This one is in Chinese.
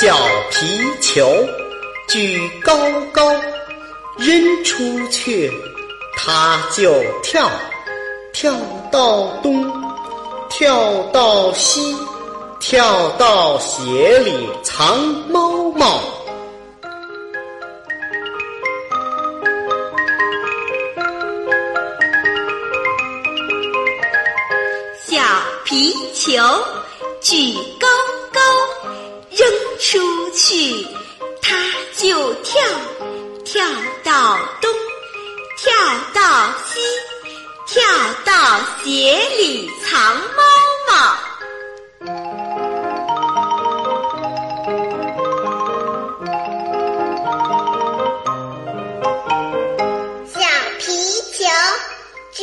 小皮球，举高高，扔出去，它就跳，跳到东，跳到西，跳到鞋里藏猫猫。小皮球，举高高，去，它就跳，跳到东，跳到西，跳到鞋里藏猫猫。小皮球，举